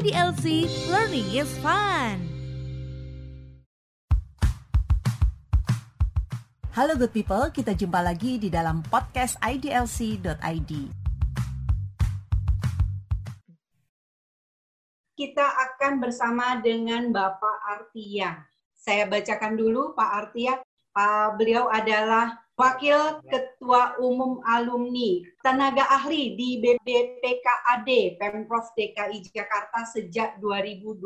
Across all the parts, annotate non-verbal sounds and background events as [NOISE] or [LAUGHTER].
IDLC Learning is Fun. Halo good people, kita jumpa lagi di dalam podcast idlc.id. Kita akan bersama dengan Bapak Artia. Saya bacakan dulu Pak Artia. Pak beliau adalah Wakil Ketua Umum Alumni, tenaga ahli di BBPKAD Pemprov DKI Jakarta sejak 2012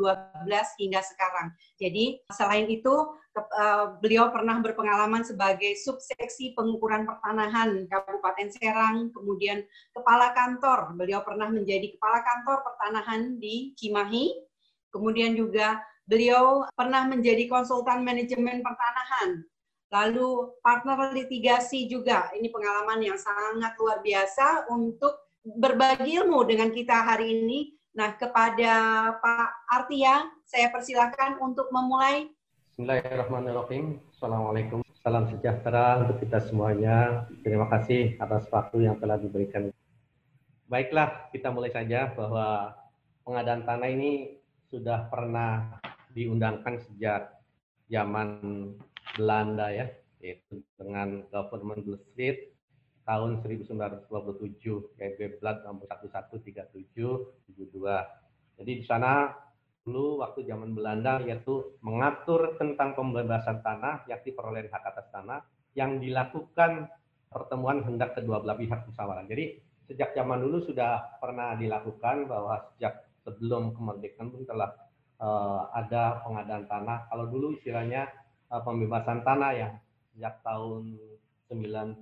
hingga sekarang. Jadi selain itu eh, beliau pernah berpengalaman sebagai subseksi pengukuran pertanahan Kabupaten Serang, kemudian kepala kantor. Beliau pernah menjadi kepala kantor pertanahan di Cimahi, kemudian juga beliau pernah menjadi konsultan manajemen pertanahan Lalu partner litigasi juga, ini pengalaman yang sangat luar biasa untuk berbagi ilmu dengan kita hari ini. Nah, kepada Pak Artia, saya persilahkan untuk memulai. Bismillahirrahmanirrahim. Assalamualaikum. Salam sejahtera untuk kita semuanya. Terima kasih atas waktu yang telah diberikan. Baiklah, kita mulai saja bahwa pengadaan tanah ini sudah pernah diundangkan sejak zaman Belanda ya, yaitu dengan Government Street tahun 1927, yaitu Blood nomor 113772. Jadi di sana dulu waktu zaman Belanda yaitu mengatur tentang pembebasan tanah, yakni perolehan hak atas tanah yang dilakukan pertemuan hendak kedua belah pihak musyawarah. Jadi sejak zaman dulu sudah pernah dilakukan bahwa sejak sebelum kemerdekaan pun telah uh, ada pengadaan tanah. Kalau dulu istilahnya uh, pembebasan tanah ya sejak tahun 90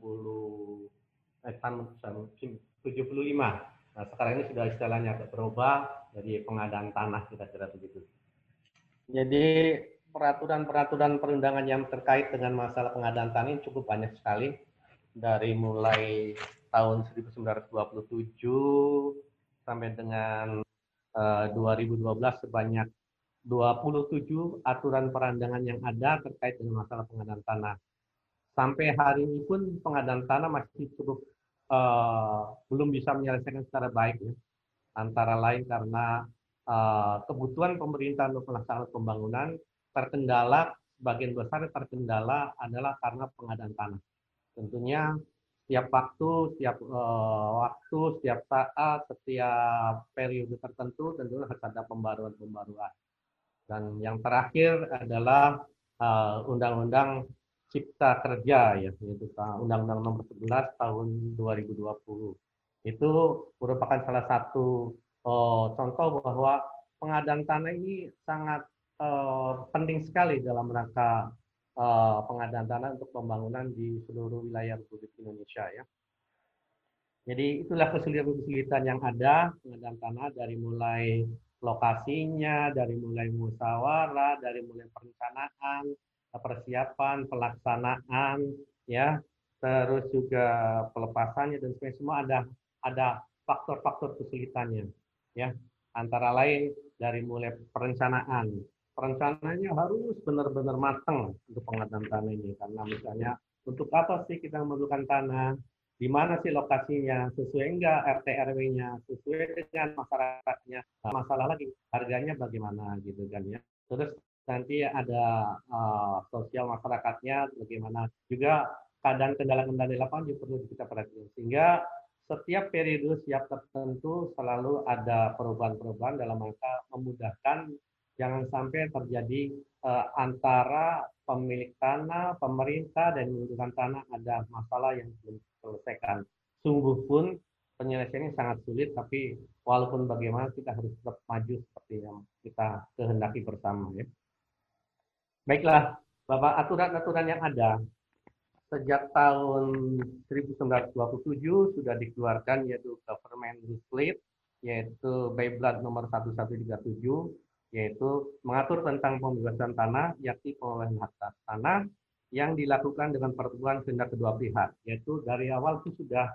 eh, tahun 75. Nah, sekarang ini sudah istilahnya berubah jadi pengadaan tanah kira-kira begitu. Jadi peraturan-peraturan perundangan yang terkait dengan masalah pengadaan tanah ini cukup banyak sekali dari mulai tahun 1927 sampai dengan uh, eh, 2012 sebanyak 27 aturan perandangan yang ada terkait dengan masalah pengadaan tanah. Sampai hari ini pun pengadaan tanah masih cukup uh, belum bisa menyelesaikan secara baik ya. Antara lain karena uh, kebutuhan pemerintah untuk melaksanakan pembangunan terkendala sebagian besar terkendala adalah karena pengadaan tanah. Tentunya setiap waktu, setiap uh, waktu, setiap saat, setiap periode tertentu tentunya harus ada pembaruan-pembaruan. Dan yang terakhir adalah uh, Undang-Undang Cipta Kerja ya, yaitu Undang-Undang Nomor 11 Tahun 2020. Itu merupakan salah satu uh, contoh bahwa pengadaan tanah ini sangat uh, penting sekali dalam rangka uh, pengadaan tanah untuk pembangunan di seluruh wilayah Republik Indonesia ya. Jadi itulah kesulitan-kesulitan yang ada pengadaan tanah dari mulai lokasinya, dari mulai musyawarah, dari mulai perencanaan, persiapan, pelaksanaan, ya, terus juga pelepasannya dan sebagainya. Semua ada ada faktor-faktor kesulitannya, ya. Antara lain dari mulai perencanaan, perencanaannya harus benar-benar matang untuk pengadaan tanah ini. Karena misalnya untuk apa sih kita memerlukan tanah di mana sih lokasinya, sesuai enggak RT RW-nya, sesuai dengan masyarakatnya. Masalah lagi harganya bagaimana gitu kan ya. Terus nanti ada uh, sosial masyarakatnya bagaimana juga keadaan kendala-kendala di lapangan juga perlu kita perhatikan sehingga setiap periode siap tertentu selalu ada perubahan-perubahan dalam rangka memudahkan jangan sampai terjadi uh, antara pemilik tanah, pemerintah dan membutuhkan tanah ada masalah yang belum selesaikan. Sungguh pun penyelesaiannya sangat sulit, tapi walaupun bagaimana kita harus tetap maju seperti yang kita kehendaki bersama. Ya. Baiklah, Bapak aturan-aturan yang ada sejak tahun 1927 sudah dikeluarkan yaitu Government Legislate yaitu Blood nomor 1137 yaitu mengatur tentang pembebasan tanah yakni pengelolaan hak tanah yang dilakukan dengan pertemuan kehendak kedua pihak, yaitu dari awal itu sudah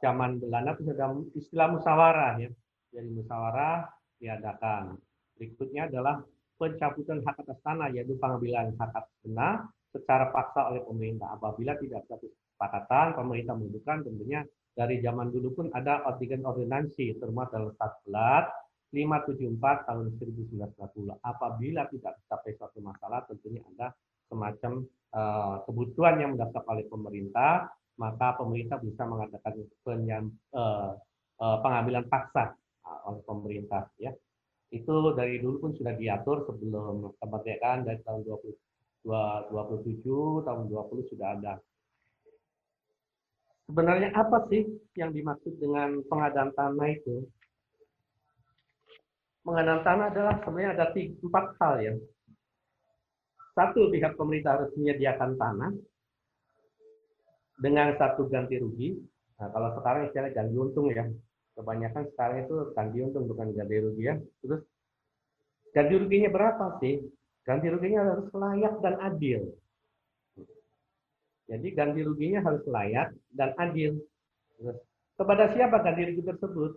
zaman Belanda itu sudah istilah musyawarah ya. Jadi musyawarah diadakan. Berikutnya adalah pencabutan hak atas tanah yaitu pengambilan hak atas tanah secara paksa oleh pemerintah. Apabila tidak ada kesepakatan, pemerintah membutuhkan tentunya dari zaman dulu pun ada ordigan ordinansi termasuk dalam 14 574 tahun 1990. Apabila tidak tercapai suatu masalah, tentunya ada semacam uh, kebutuhan yang mendasar oleh pemerintah, maka pemerintah bisa mengadakan penyam, uh, uh, pengambilan paksa oleh pemerintah. Ya, itu dari dulu pun sudah diatur sebelum kemerdekaan dari tahun 20, 27 tahun 20 sudah ada. Sebenarnya apa sih yang dimaksud dengan pengadaan tanah itu? Pengadaan tanah adalah sebenarnya ada tiga, empat hal ya. Satu, pihak pemerintah harus menyediakan tanah dengan satu ganti rugi. Nah, kalau sekarang istilahnya ganti untung ya. Kebanyakan sekarang itu ganti untung bukan ganti rugi ya. Terus ganti ruginya berapa sih? Ganti ruginya harus layak dan adil. Jadi ganti ruginya harus layak dan adil. Terus, kepada siapa ganti rugi tersebut?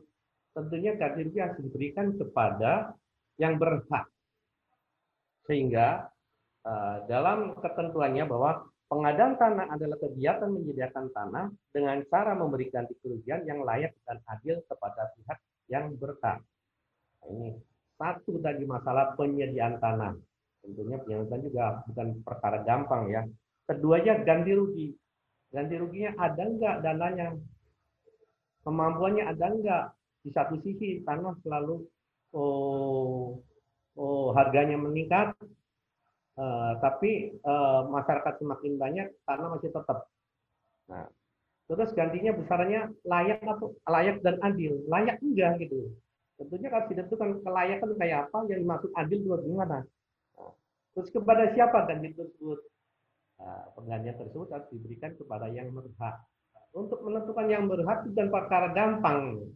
Tentunya ganti rugi harus diberikan kepada yang berhak. Sehingga dalam ketentuannya bahwa pengadaan tanah adalah kegiatan menyediakan tanah dengan cara memberi ganti kerugian yang layak dan adil kepada pihak yang berhak. Nah, ini satu tadi masalah penyediaan tanah. Tentunya penyelesaian juga bukan perkara gampang ya. Keduanya ganti rugi. Ganti ruginya ada enggak dananya? Kemampuannya ada enggak? Di satu sisi tanah selalu oh, oh harganya meningkat, uh, tapi uh, masyarakat semakin banyak, tanah masih tetap. Nah, terus gantinya besarnya layak atau layak dan adil? Layak enggak gitu. Tentunya kalau ditentukan kelayakan kayak apa, yang dimaksud adil juga gimana? Terus kepada siapa ganti tersebut? Nah, penggantian tersebut harus diberikan kepada yang berhak. Untuk menentukan yang berhak bukan perkara gampang.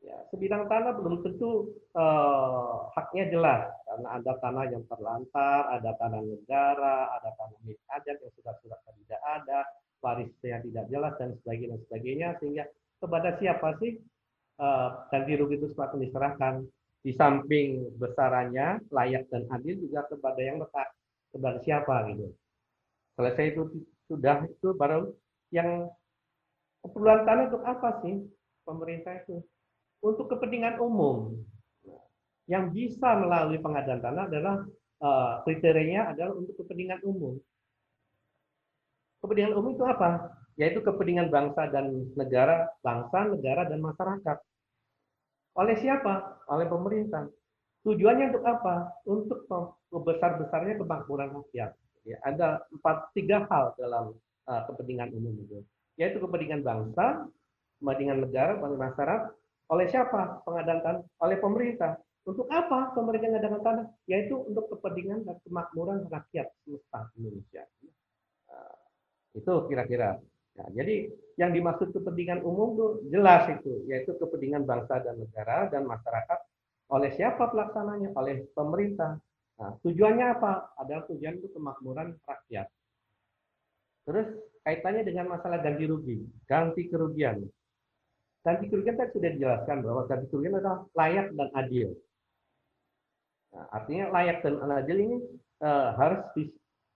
Ya, sebidang tanah belum tentu eh, haknya jelas karena ada tanah yang terlantar, ada tanah negara, ada tanah milik adat yang sudah sudah tidak ada, warisnya tidak jelas dan sebagainya dan sebagainya sehingga kepada siapa sih eh, ganti rugi itu sepatutnya diserahkan di samping besarannya layak dan adil juga kepada yang berhak kepada siapa gitu. Selesai itu sudah itu baru yang keperluan tanah untuk apa sih pemerintah itu? Untuk kepentingan umum. Yang bisa melalui pengadaan tanah adalah uh, kriterianya adalah untuk kepentingan umum. Kepentingan umum itu apa? Yaitu kepentingan bangsa dan negara, bangsa, negara, dan masyarakat. Oleh siapa? Oleh pemerintah. Tujuannya untuk apa? Untuk besar-besarnya kemakmuran rakyat. Ya, ada empat tiga hal dalam uh, kepentingan umum itu, yaitu kepentingan bangsa, kepentingan negara, kepentingan masyarakat. Oleh siapa? Pengadaan tanah oleh pemerintah. Untuk apa pemerintah mengadakan tanah? Yaitu untuk kepentingan dan kemakmuran rakyat semesta Indonesia. Uh, itu kira-kira. Nah, jadi yang dimaksud kepentingan umum itu jelas itu, yaitu kepentingan bangsa dan negara dan masyarakat oleh siapa pelaksananya? Oleh pemerintah. Nah, tujuannya apa? Adalah tujuan itu kemakmuran rakyat. Terus kaitannya dengan masalah ganti rugi, ganti kerugian. Ganti kerugian tadi sudah dijelaskan bahwa ganti kerugian adalah layak dan adil. Nah, artinya layak dan adil ini uh, harus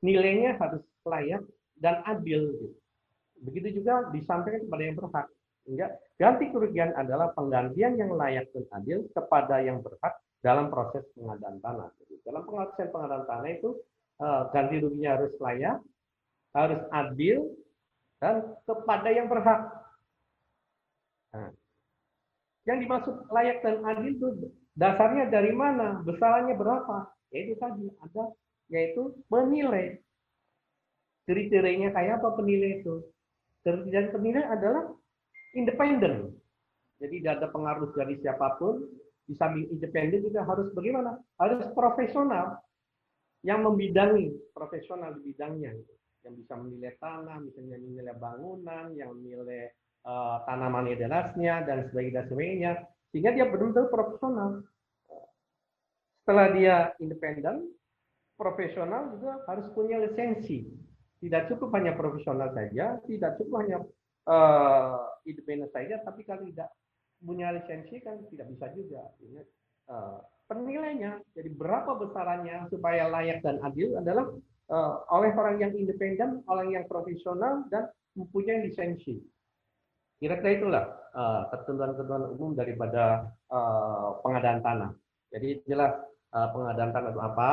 nilainya harus layak dan adil. Gitu. Begitu juga disampaikan kepada yang berhak. Sehingga ganti kerugian adalah penggantian yang layak dan adil kepada yang berhak dalam proses pengadaan tanah. Jadi, dalam proses pengadaan tanah itu eh, ganti ruginya harus layak, harus adil, dan kepada yang berhak. Nah, yang dimaksud layak dan adil itu dasarnya dari mana? Besarannya berapa? Yaitu tadi ada yaitu menilai kriterianya kayak apa penilai itu dan penilai adalah independen. Jadi tidak ada pengaruh dari siapa pun. Di samping independen juga harus bagaimana? Harus profesional yang membidangi, profesional di bidangnya. Yang bisa menilai tanah, misalnya menilai bangunan, yang menilai uh, tanaman edenasnya, dan dan sebagainya. Sehingga dia benar-benar profesional. Setelah dia independen, profesional juga harus punya lisensi tidak cukup hanya profesional saja, tidak cukup hanya uh, independen saja, tapi kalau tidak punya lisensi kan tidak bisa juga. Uh, penilainya, jadi berapa besarannya supaya layak dan adil adalah uh, oleh orang yang independen, orang yang profesional dan mempunyai lisensi. Kira-kira itulah uh, ketentuan-ketentuan umum daripada uh, pengadaan tanah. Jadi jelas uh, pengadaan tanah itu apa?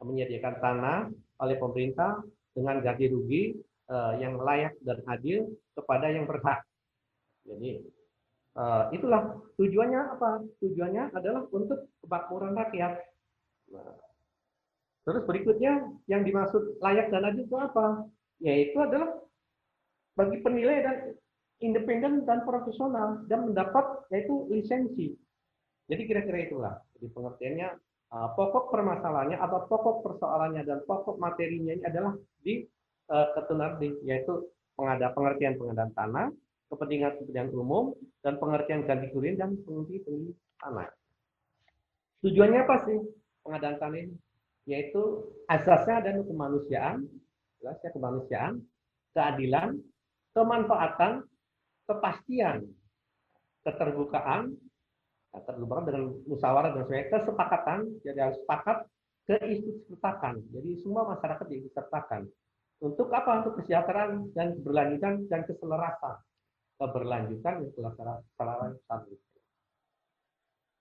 Menyediakan tanah oleh pemerintah dengan ganti rugi uh, yang layak dan adil kepada yang berhak. Jadi uh, itulah tujuannya apa? Tujuannya adalah untuk kemakmuran rakyat. Nah, terus berikutnya yang dimaksud layak dan adil itu apa? Yaitu adalah bagi penilai dan independen dan profesional dan mendapat yaitu lisensi. Jadi kira-kira itulah. Jadi pengertiannya uh, pokok permasalahannya atau pokok persoalannya dan pokok materinya ini adalah di uh, ketenar yaitu pengada pengertian pengadaan tanah, kepentingan kepentingan umum dan pengertian ganti kurin dan pengganti pengganti tanah. Tujuannya apa sih pengadaan tanah ini? Yaitu asasnya dan kemanusiaan, jelasnya kemanusiaan, keadilan, kemanfaatan, kepastian, keterbukaan, terbuka dengan musyawarah dan sebagainya, kesepakatan, jadi harus sepakat, keikutsertakan. Jadi semua masyarakat diikutsertakan. Untuk apa? Untuk kesejahteraan dan keberlanjutan dan keselarasan. Keberlanjutan dan keselarasan.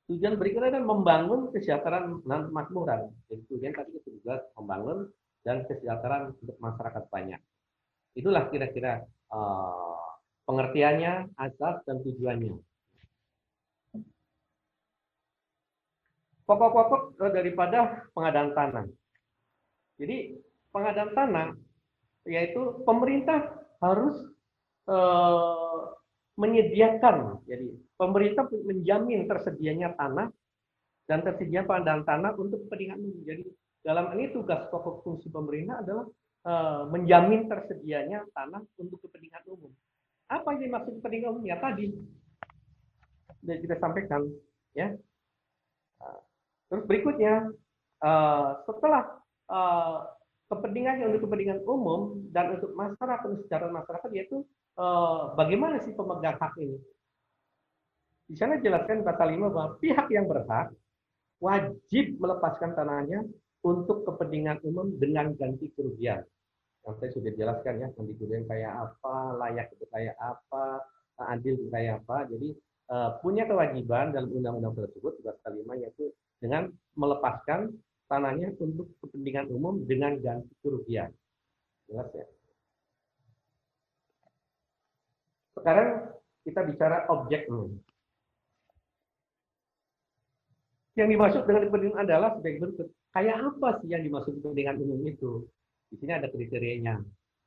Tujuan berikutnya adalah membangun kesejahteraan dan makmuran. Jadi tujuan tadi itu juga membangun dan kesejahteraan untuk masyarakat banyak. Itulah kira-kira uh, pengertiannya, asas, dan tujuannya. Pokok-pokok daripada pengadaan tanah. Jadi pengadaan tanah yaitu pemerintah harus uh, menyediakan, jadi pemerintah menjamin tersedianya tanah dan tersedia pengadaan tanah untuk kepentingan umum. Jadi dalam ini tugas pokok fungsi pemerintah adalah Eh, menjamin tersedianya tanah untuk kepentingan umum. Apa yang dimaksud kepentingan umum? Ya tadi sudah kita sampaikan, ya. Nah, terus berikutnya, eh, setelah eh, kepentingannya untuk kepentingan umum dan untuk masyarakat, secara masyarakat, yaitu bagaimana sih pemegang hak ini? Di sana jelaskan kata lima bahwa pihak yang berhak wajib melepaskan tanahnya untuk kepentingan umum dengan ganti kerugian yang saya sudah jelaskan ya kemudian kayak apa layak itu kayak apa adil itu kayak apa. Jadi uh, punya kewajiban dalam undang-undang tersebut tugas kelima yaitu dengan melepaskan tanahnya untuk kepentingan umum dengan ganti kerugian. Jelas ya? Sekarang kita bicara objek umum. Yang dimaksud dengan kepentingan adalah sebagai berikut kayak apa sih yang dimaksud kepentingan umum itu di sini ada kriterianya.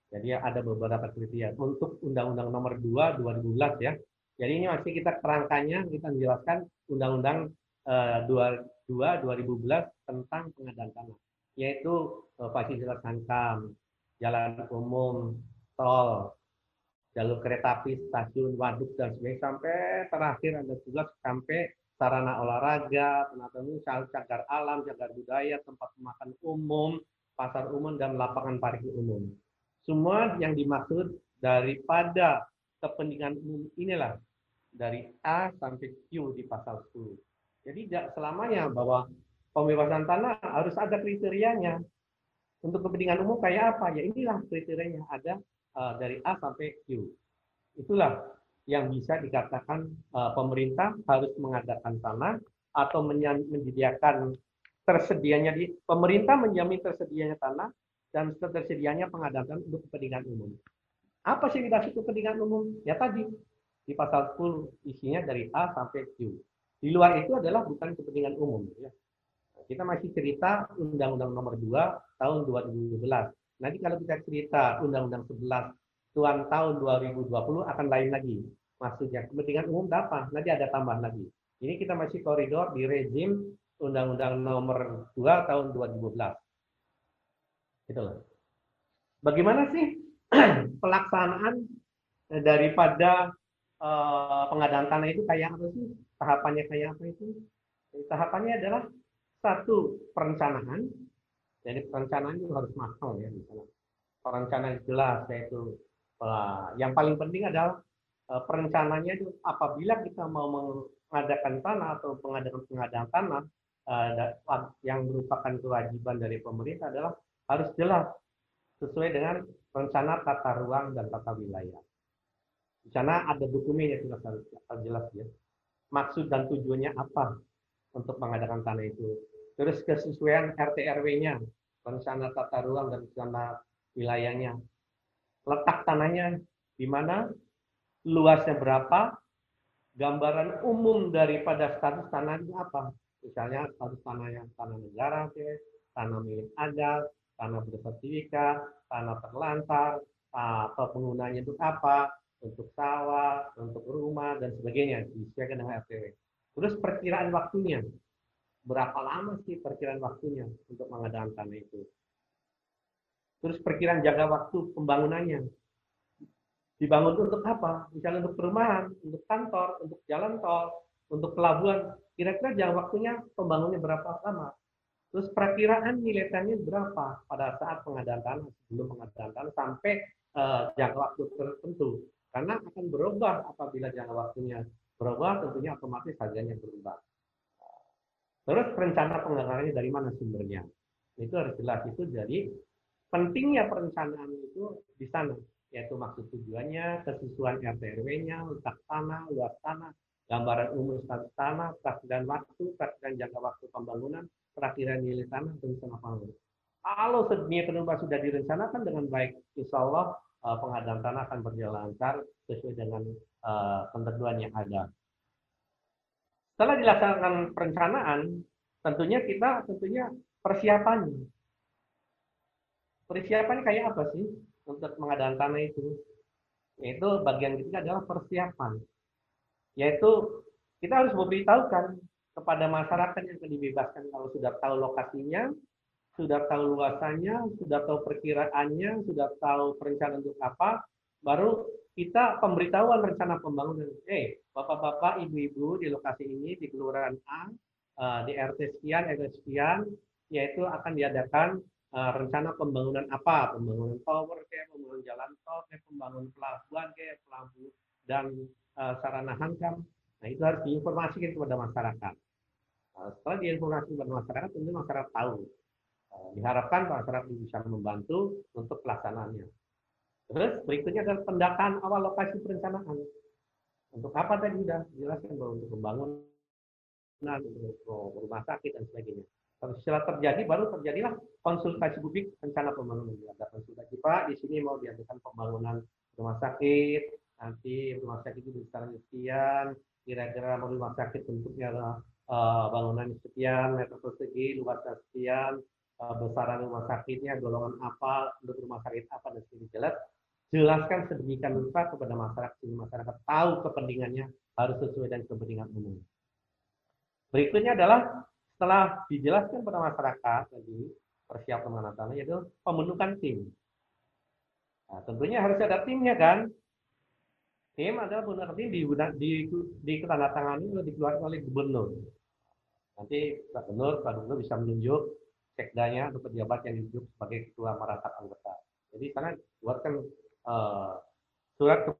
Jadi ada beberapa kriteria. Untuk Undang-Undang Nomor 2 2012 ya. Jadi ini masih kita kerangkanya kita menjelaskan Undang-Undang uh, 22 2012 tentang pengadaan tanah, yaitu uh, fasilitas hankam, jalan umum, tol, jalur kereta api, stasiun, waduk dan sebagainya sampai terakhir ada juga sampai sarana olahraga, penata cagar alam, cagar budaya, tempat makan umum, pasar umum, dan lapangan parkir umum. Semua yang dimaksud daripada kepentingan umum inilah dari A sampai Q di pasal 10. Jadi tidak selamanya bahwa pembebasan tanah harus ada kriterianya. Untuk kepentingan umum kayak apa? Ya inilah kriterianya ada uh, dari A sampai Q. Itulah yang bisa dikatakan uh, pemerintah harus mengadakan tanah atau menyediakan tersedianya di pemerintah menjamin tersedianya tanah dan tersedianya pengadaan untuk kepentingan umum. Apa sih dimaksud kepentingan umum? Ya tadi di pasal 10 isinya dari A sampai Q. Di luar itu adalah bukan kepentingan umum. Ya. Kita masih cerita Undang-Undang Nomor 2 tahun 2012. Nanti kalau kita cerita Undang-Undang 11 tuan tahun 2020 akan lain lagi. Maksudnya kepentingan umum apa? Nanti ada tambahan lagi. Ini kita masih koridor di rezim Undang-Undang Nomor 2 Tahun 2012. Gitu loh. Bagaimana sih [CLEARS THROAT] pelaksanaan daripada uh, pengadaan tanah itu kayak apa sih? Tahapannya kayak apa itu? Tahapannya adalah satu perencanaan. Jadi perencanaan itu harus mahal ya misalnya. Perencanaan jelas yaitu uh, yang paling penting adalah uh, perencanaannya itu apabila kita mau mengadakan tanah atau pengadakan pengadaan tanah Eh, yang merupakan kewajiban dari pemerintah adalah harus jelas sesuai dengan rencana tata ruang dan tata wilayah. Di sana ada dokumennya jelas harus jelas ya. Maksud dan tujuannya apa untuk mengadakan tanah itu. Terus kesesuaian RT RW-nya, rencana tata ruang dan rencana wilayahnya. Letak tanahnya di mana, luasnya berapa, gambaran umum daripada status tanah itu apa. Misalnya status tanah yang tanah negara, tanah milik adat, tanah bersertifikat, tanah terlantar, atau penggunanya untuk apa, untuk sawah, untuk rumah, dan sebagainya, disesuaikan dengan RTW. Terus perkiraan waktunya, berapa lama sih perkiraan waktunya untuk mengadakan tanah itu. Terus perkiraan jangka waktu pembangunannya. Dibangun untuk apa? Misalnya untuk perumahan, untuk kantor, untuk jalan tol, untuk pelabuhan. Kira-kira jangka waktunya pembangunnya berapa lama? Terus perkiraan nilai berapa pada saat pengadaan tanah, sebelum pengadaan tanah sampai uh, jangka waktu tertentu. Karena akan berubah apabila jangka waktunya berubah, tentunya otomatis harganya berubah. Terus rencana penganggarannya dari mana sumbernya? Itu harus jelas itu dari pentingnya perencanaan itu di sana, yaitu maksud tujuannya, kesesuaian RT RW-nya, letak tanah, luas tanah, gambaran umum status tanah, perakhiran waktu, perakhiran jangka waktu pembangunan, perakhiran nilai tanah, rencana pembangunan. Kalau sedemikian penumpang sudah direncanakan dengan baik, insya Allah uh, pengadaan tanah akan berjalan lancar sesuai dengan uh, ketentuan yang ada. Setelah dilaksanakan perencanaan, tentunya kita tentunya persiapan. Persiapan kayak apa sih untuk pengadaan tanah itu? Yaitu bagian ketiga adalah persiapan. Yaitu kita harus memberitahukan kepada masyarakat yang akan dibebaskan kalau sudah tahu lokasinya, sudah tahu luasannya, sudah tahu perkiraannya, sudah tahu perencanaan untuk apa, baru kita pemberitahuan rencana pembangunan. Eh, bapak-bapak, ibu-ibu di lokasi ini di kelurahan A, uh, di RT sekian, RT sekian, yaitu akan diadakan uh, rencana pembangunan apa, pembangunan tower, kayak pembangunan jalan tol, kayak pembangunan pelabuhan, kayak pelabuhan dan uh, sarana hankam. Nah itu harus diinformasikan kepada masyarakat. Uh, setelah diinformasikan kepada masyarakat, tentu masyarakat tahu Eh, diharapkan masyarakat bisa membantu untuk pelaksanaannya. Terus berikutnya adalah pendataan awal lokasi perencanaan. Untuk apa tadi sudah dijelaskan bahwa untuk pembangunan, untuk rumah sakit dan sebagainya. Kalau setelah terjadi, baru terjadilah konsultasi publik rencana pembangunan. Ada konsultasi Pak, di sini mau diadakan pembangunan rumah sakit, nanti rumah sakit itu besar sekian, kira-kira rumah sakit bentuknya uh, bangunan sekian, meter persegi, luasnya sekian, Eh, besaran rumah sakitnya, golongan apa, untuk rumah sakit apa, dan sebagainya jelas. Jelaskan sedemikian rupa kepada masyarakat, sehingga masyarakat tahu kepentingannya harus sesuai dengan kepentingan umum. Berikutnya adalah setelah dijelaskan kepada masyarakat tadi persiapan menandatangani yaitu pembentukan tim. Nah, tentunya harus ada timnya kan. Tim adalah benar tim di, di, di ketandatangani atau dikeluarkan oleh gubernur. Nanti Pak Gubernur, Pak Gubernur bisa menunjuk sekdanya atau pejabat yang ditunjuk sebagai ketua merangkap anggota. Jadi sana buatkan uh, surat ke,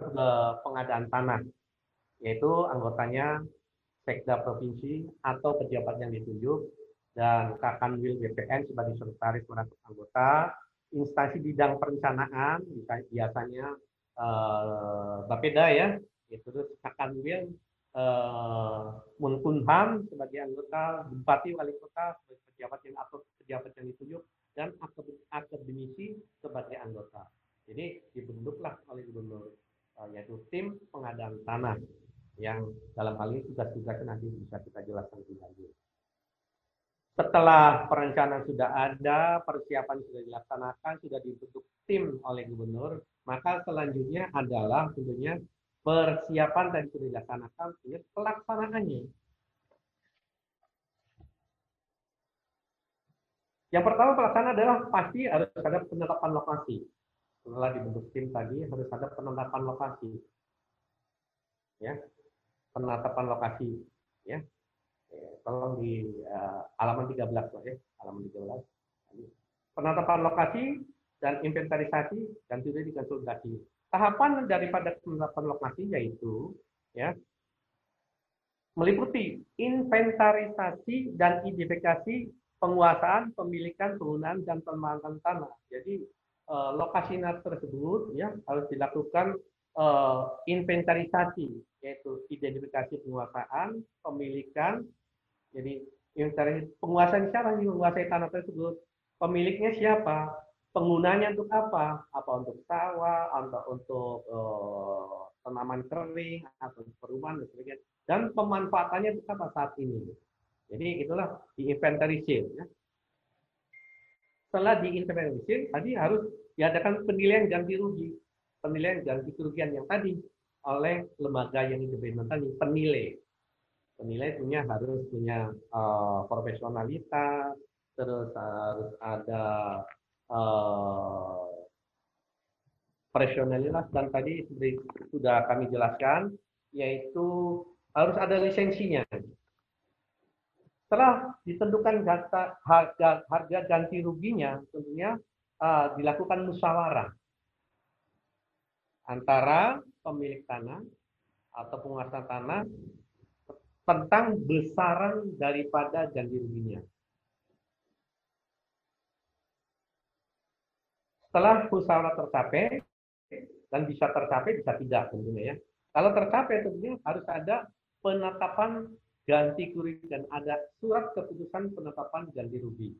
ke pengadaan tanah, yaitu anggotanya sekda provinsi atau pejabat yang ditunjuk dan Kakanwil BPN sebagai sekretaris merangkap anggota, instansi bidang perencanaan biasanya uh, Bapeda ya, itu terus Kakanwil uh, Munkunham sebagai anggota, Bupati Wali Kota sebagai pejabat yang atau pejabat yang ditunjuk dan akademisi sebagai anggota. Jadi dibentuklah oleh gubernur uh, yaitu tim pengadaan tanah yang dalam hal ini tugas-tugasnya nanti bisa kita jelaskan lebih lanjut. Setelah perencanaan sudah ada, persiapan sudah dilaksanakan, sudah dibentuk tim oleh gubernur, maka selanjutnya adalah tentunya persiapan dan sudah dilaksanakan, ini pelaksanaannya. Yang pertama pelaksanaan adalah pasti harus ada penetapan lokasi. Setelah dibentuk tim tadi harus ada penetapan lokasi. Ya. Penetapan lokasi, ya. Tolong di uh, halaman 13, Pak ya. Halaman 13. Penetapan lokasi dan inventarisasi dan sudah dikonsultasi Tahapan daripada penetapan lokasi yaitu ya meliputi inventarisasi dan identifikasi penguasaan, pemilikan, penggunaan dan pemanfaatan tanah. Jadi uh, lokasi tersebut ya harus dilakukan uh, inventarisasi yaitu identifikasi penguasaan, pemilikan. Jadi inventarisasi penguasaan siapa yang menguasai tanah tersebut? Pemiliknya siapa? Penggunanya untuk apa? Apa untuk sawah, atau untuk uh, tanaman kering, atau perumahan dan sebagainya. Dan pemanfaatannya untuk apa saat ini? Jadi itulah diinventarisir. Ya. Setelah diinventarisir, tadi harus diadakan penilaian ganti rugi, penilaian ganti kerugian yang tadi oleh lembaga yang independen tadi, penilai. Penilai punya harus punya uh, profesionalitas, terus harus ada uh, profesionalitas dan tadi sudah kami jelaskan yaitu harus ada lisensinya. Setelah ditentukan harga, harga, harga ganti ruginya, tentunya uh, dilakukan musyawarah antara pemilik tanah atau penguasa tanah tentang besaran daripada ganti ruginya. Setelah musyawarah tercapai dan bisa tercapai bisa tidak tentunya ya. Kalau tercapai tentunya harus ada penetapan ganti kerugian ada surat keputusan penetapan ganti rugi.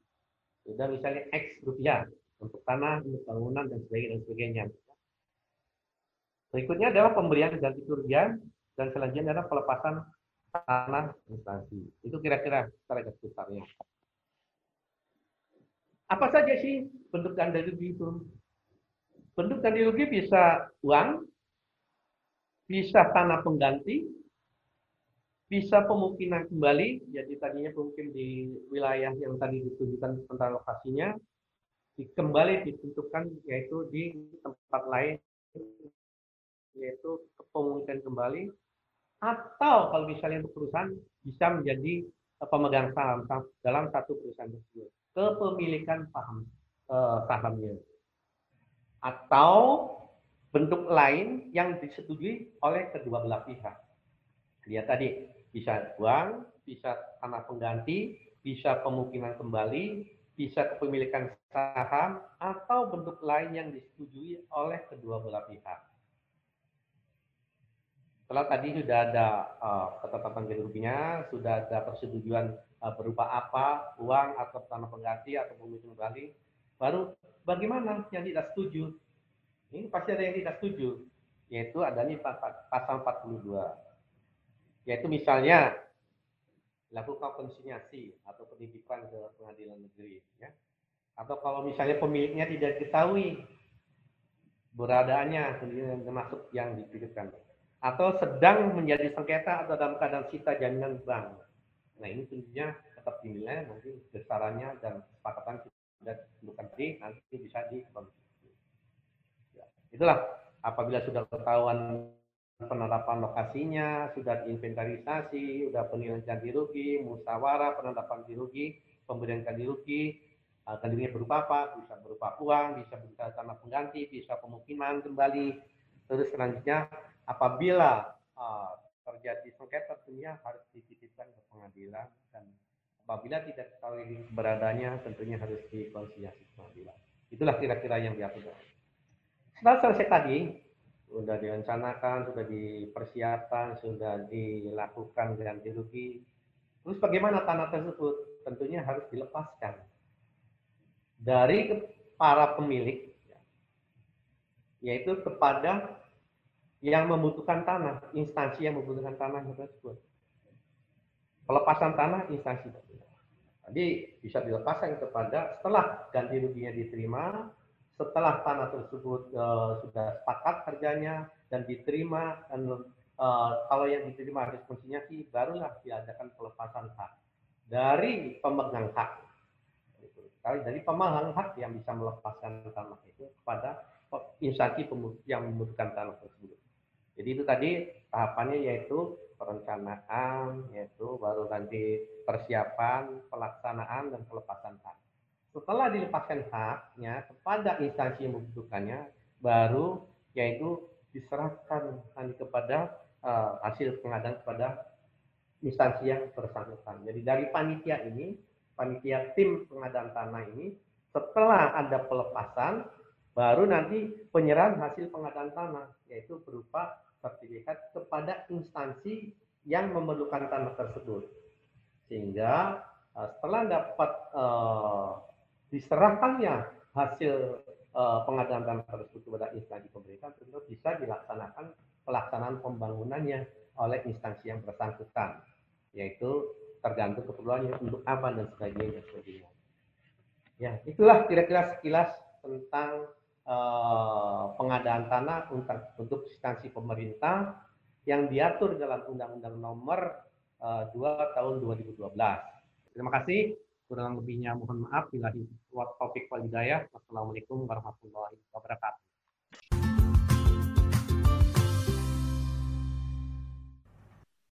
Sudah misalnya X rupiah untuk tanah, untuk bangunan dan sebagainya dan sebagainya. Berikutnya adalah pemberian ganti kerugian dan selanjutnya adalah pelepasan tanah instansi. Itu kira-kira secara besarnya. Apa saja sih bentuk ganti rugi itu? Bentuk ganti rugi bisa uang, bisa tanah pengganti, bisa pemukiman kembali, jadi tadinya pemukim di wilayah yang tadi ditunjukkan tentang lokasinya, kembali ditentukan yaitu di tempat lain, yaitu pemukiman kembali, atau kalau misalnya untuk perusahaan bisa menjadi eh, pemegang saham dalam satu perusahaan tersebut, kepemilikan paham eh, sahamnya, atau bentuk lain yang disetujui oleh kedua belah pihak. Lihat tadi, bisa uang, bisa tanah pengganti, bisa pemukiman kembali, bisa kepemilikan saham, atau bentuk lain yang disetujui oleh kedua belah pihak. Setelah tadi sudah ada uh, ketetapan ruginya, sudah ada persetujuan uh, berupa apa, uang atau tanah pengganti atau pemukiman kembali, baru bagaimana yang tidak setuju? Ini pasti ada yang tidak setuju, yaitu adanya pasal 42 yaitu misalnya lakukan konsinyasi atau penitipan ke pengadilan negeri ya. Atau kalau misalnya pemiliknya tidak diketahui beradaannya termasuk yang dititipkan atau sedang menjadi sengketa atau dalam keadaan sita jaminan bank nah ini tentunya tetap dinilai nanti besarannya dan kesepakatan sudah bukan di nanti bisa di ya. itulah apabila sudah ketahuan penetapan lokasinya, sudah diinventarisasi, sudah penilaian ganti rugi, musyawarah penetapan ganti rugi, pemberian ganti rugi, uh, ganti berupa apa? Bisa berupa uang, bisa berupa tanah pengganti, bisa pemukiman kembali. Terus selanjutnya, apabila uh, terjadi sengketa tentunya harus dititipkan ke pengadilan dan apabila tidak diketahui keberadaannya tentunya harus dikonsiliasi pengadilan. Itulah kira-kira yang diatur. Setelah selesai tadi, sudah direncanakan, sudah dipersiapkan, sudah dilakukan ganti rugi. Terus bagaimana tanah tersebut? Tentunya harus dilepaskan dari para pemilik, yaitu kepada yang membutuhkan tanah, instansi yang membutuhkan tanah tersebut. Pelepasan tanah instansi. Jadi bisa dilepaskan kepada setelah ganti ruginya diterima, setelah tanah tersebut uh, sudah sepakat harganya dan diterima dan uh, kalau yang diterima harus konsinyasi barulah diadakan pelepasan hak dari pemegang hak. Kali dari pemegang hak yang bisa melepaskan tanah itu kepada instansi yang membutuhkan tanah tersebut jadi itu tadi tahapannya yaitu perencanaan yaitu baru nanti persiapan pelaksanaan dan pelepasan hak setelah dilepaskan haknya kepada instansi yang membutuhkannya, baru yaitu diserahkan nanti kepada uh, hasil pengadaan kepada instansi yang bersangkutan. Jadi dari panitia ini, panitia tim pengadaan tanah ini, setelah ada pelepasan, Baru nanti penyerahan hasil pengadaan tanah, yaitu berupa sertifikat kepada instansi yang memerlukan tanah tersebut. Sehingga uh, setelah dapat uh, diserahkannya hasil uh, pengadaan tanah tersebut kepada instansi pemerintah, tentu bisa dilaksanakan pelaksanaan pembangunannya oleh instansi yang bersangkutan, yaitu tergantung keperluannya untuk apa dan sebagainya sebagainya. Ya, itulah kira-kira sekilas tentang uh, pengadaan tanah untuk, untuk instansi pemerintah yang diatur dalam Undang-Undang Nomor uh, eh, 2 Tahun 2012. Terima kasih. Kurang lebihnya mohon maaf bila topik walidayah. Wassalamualaikum warahmatullahi wabarakatuh.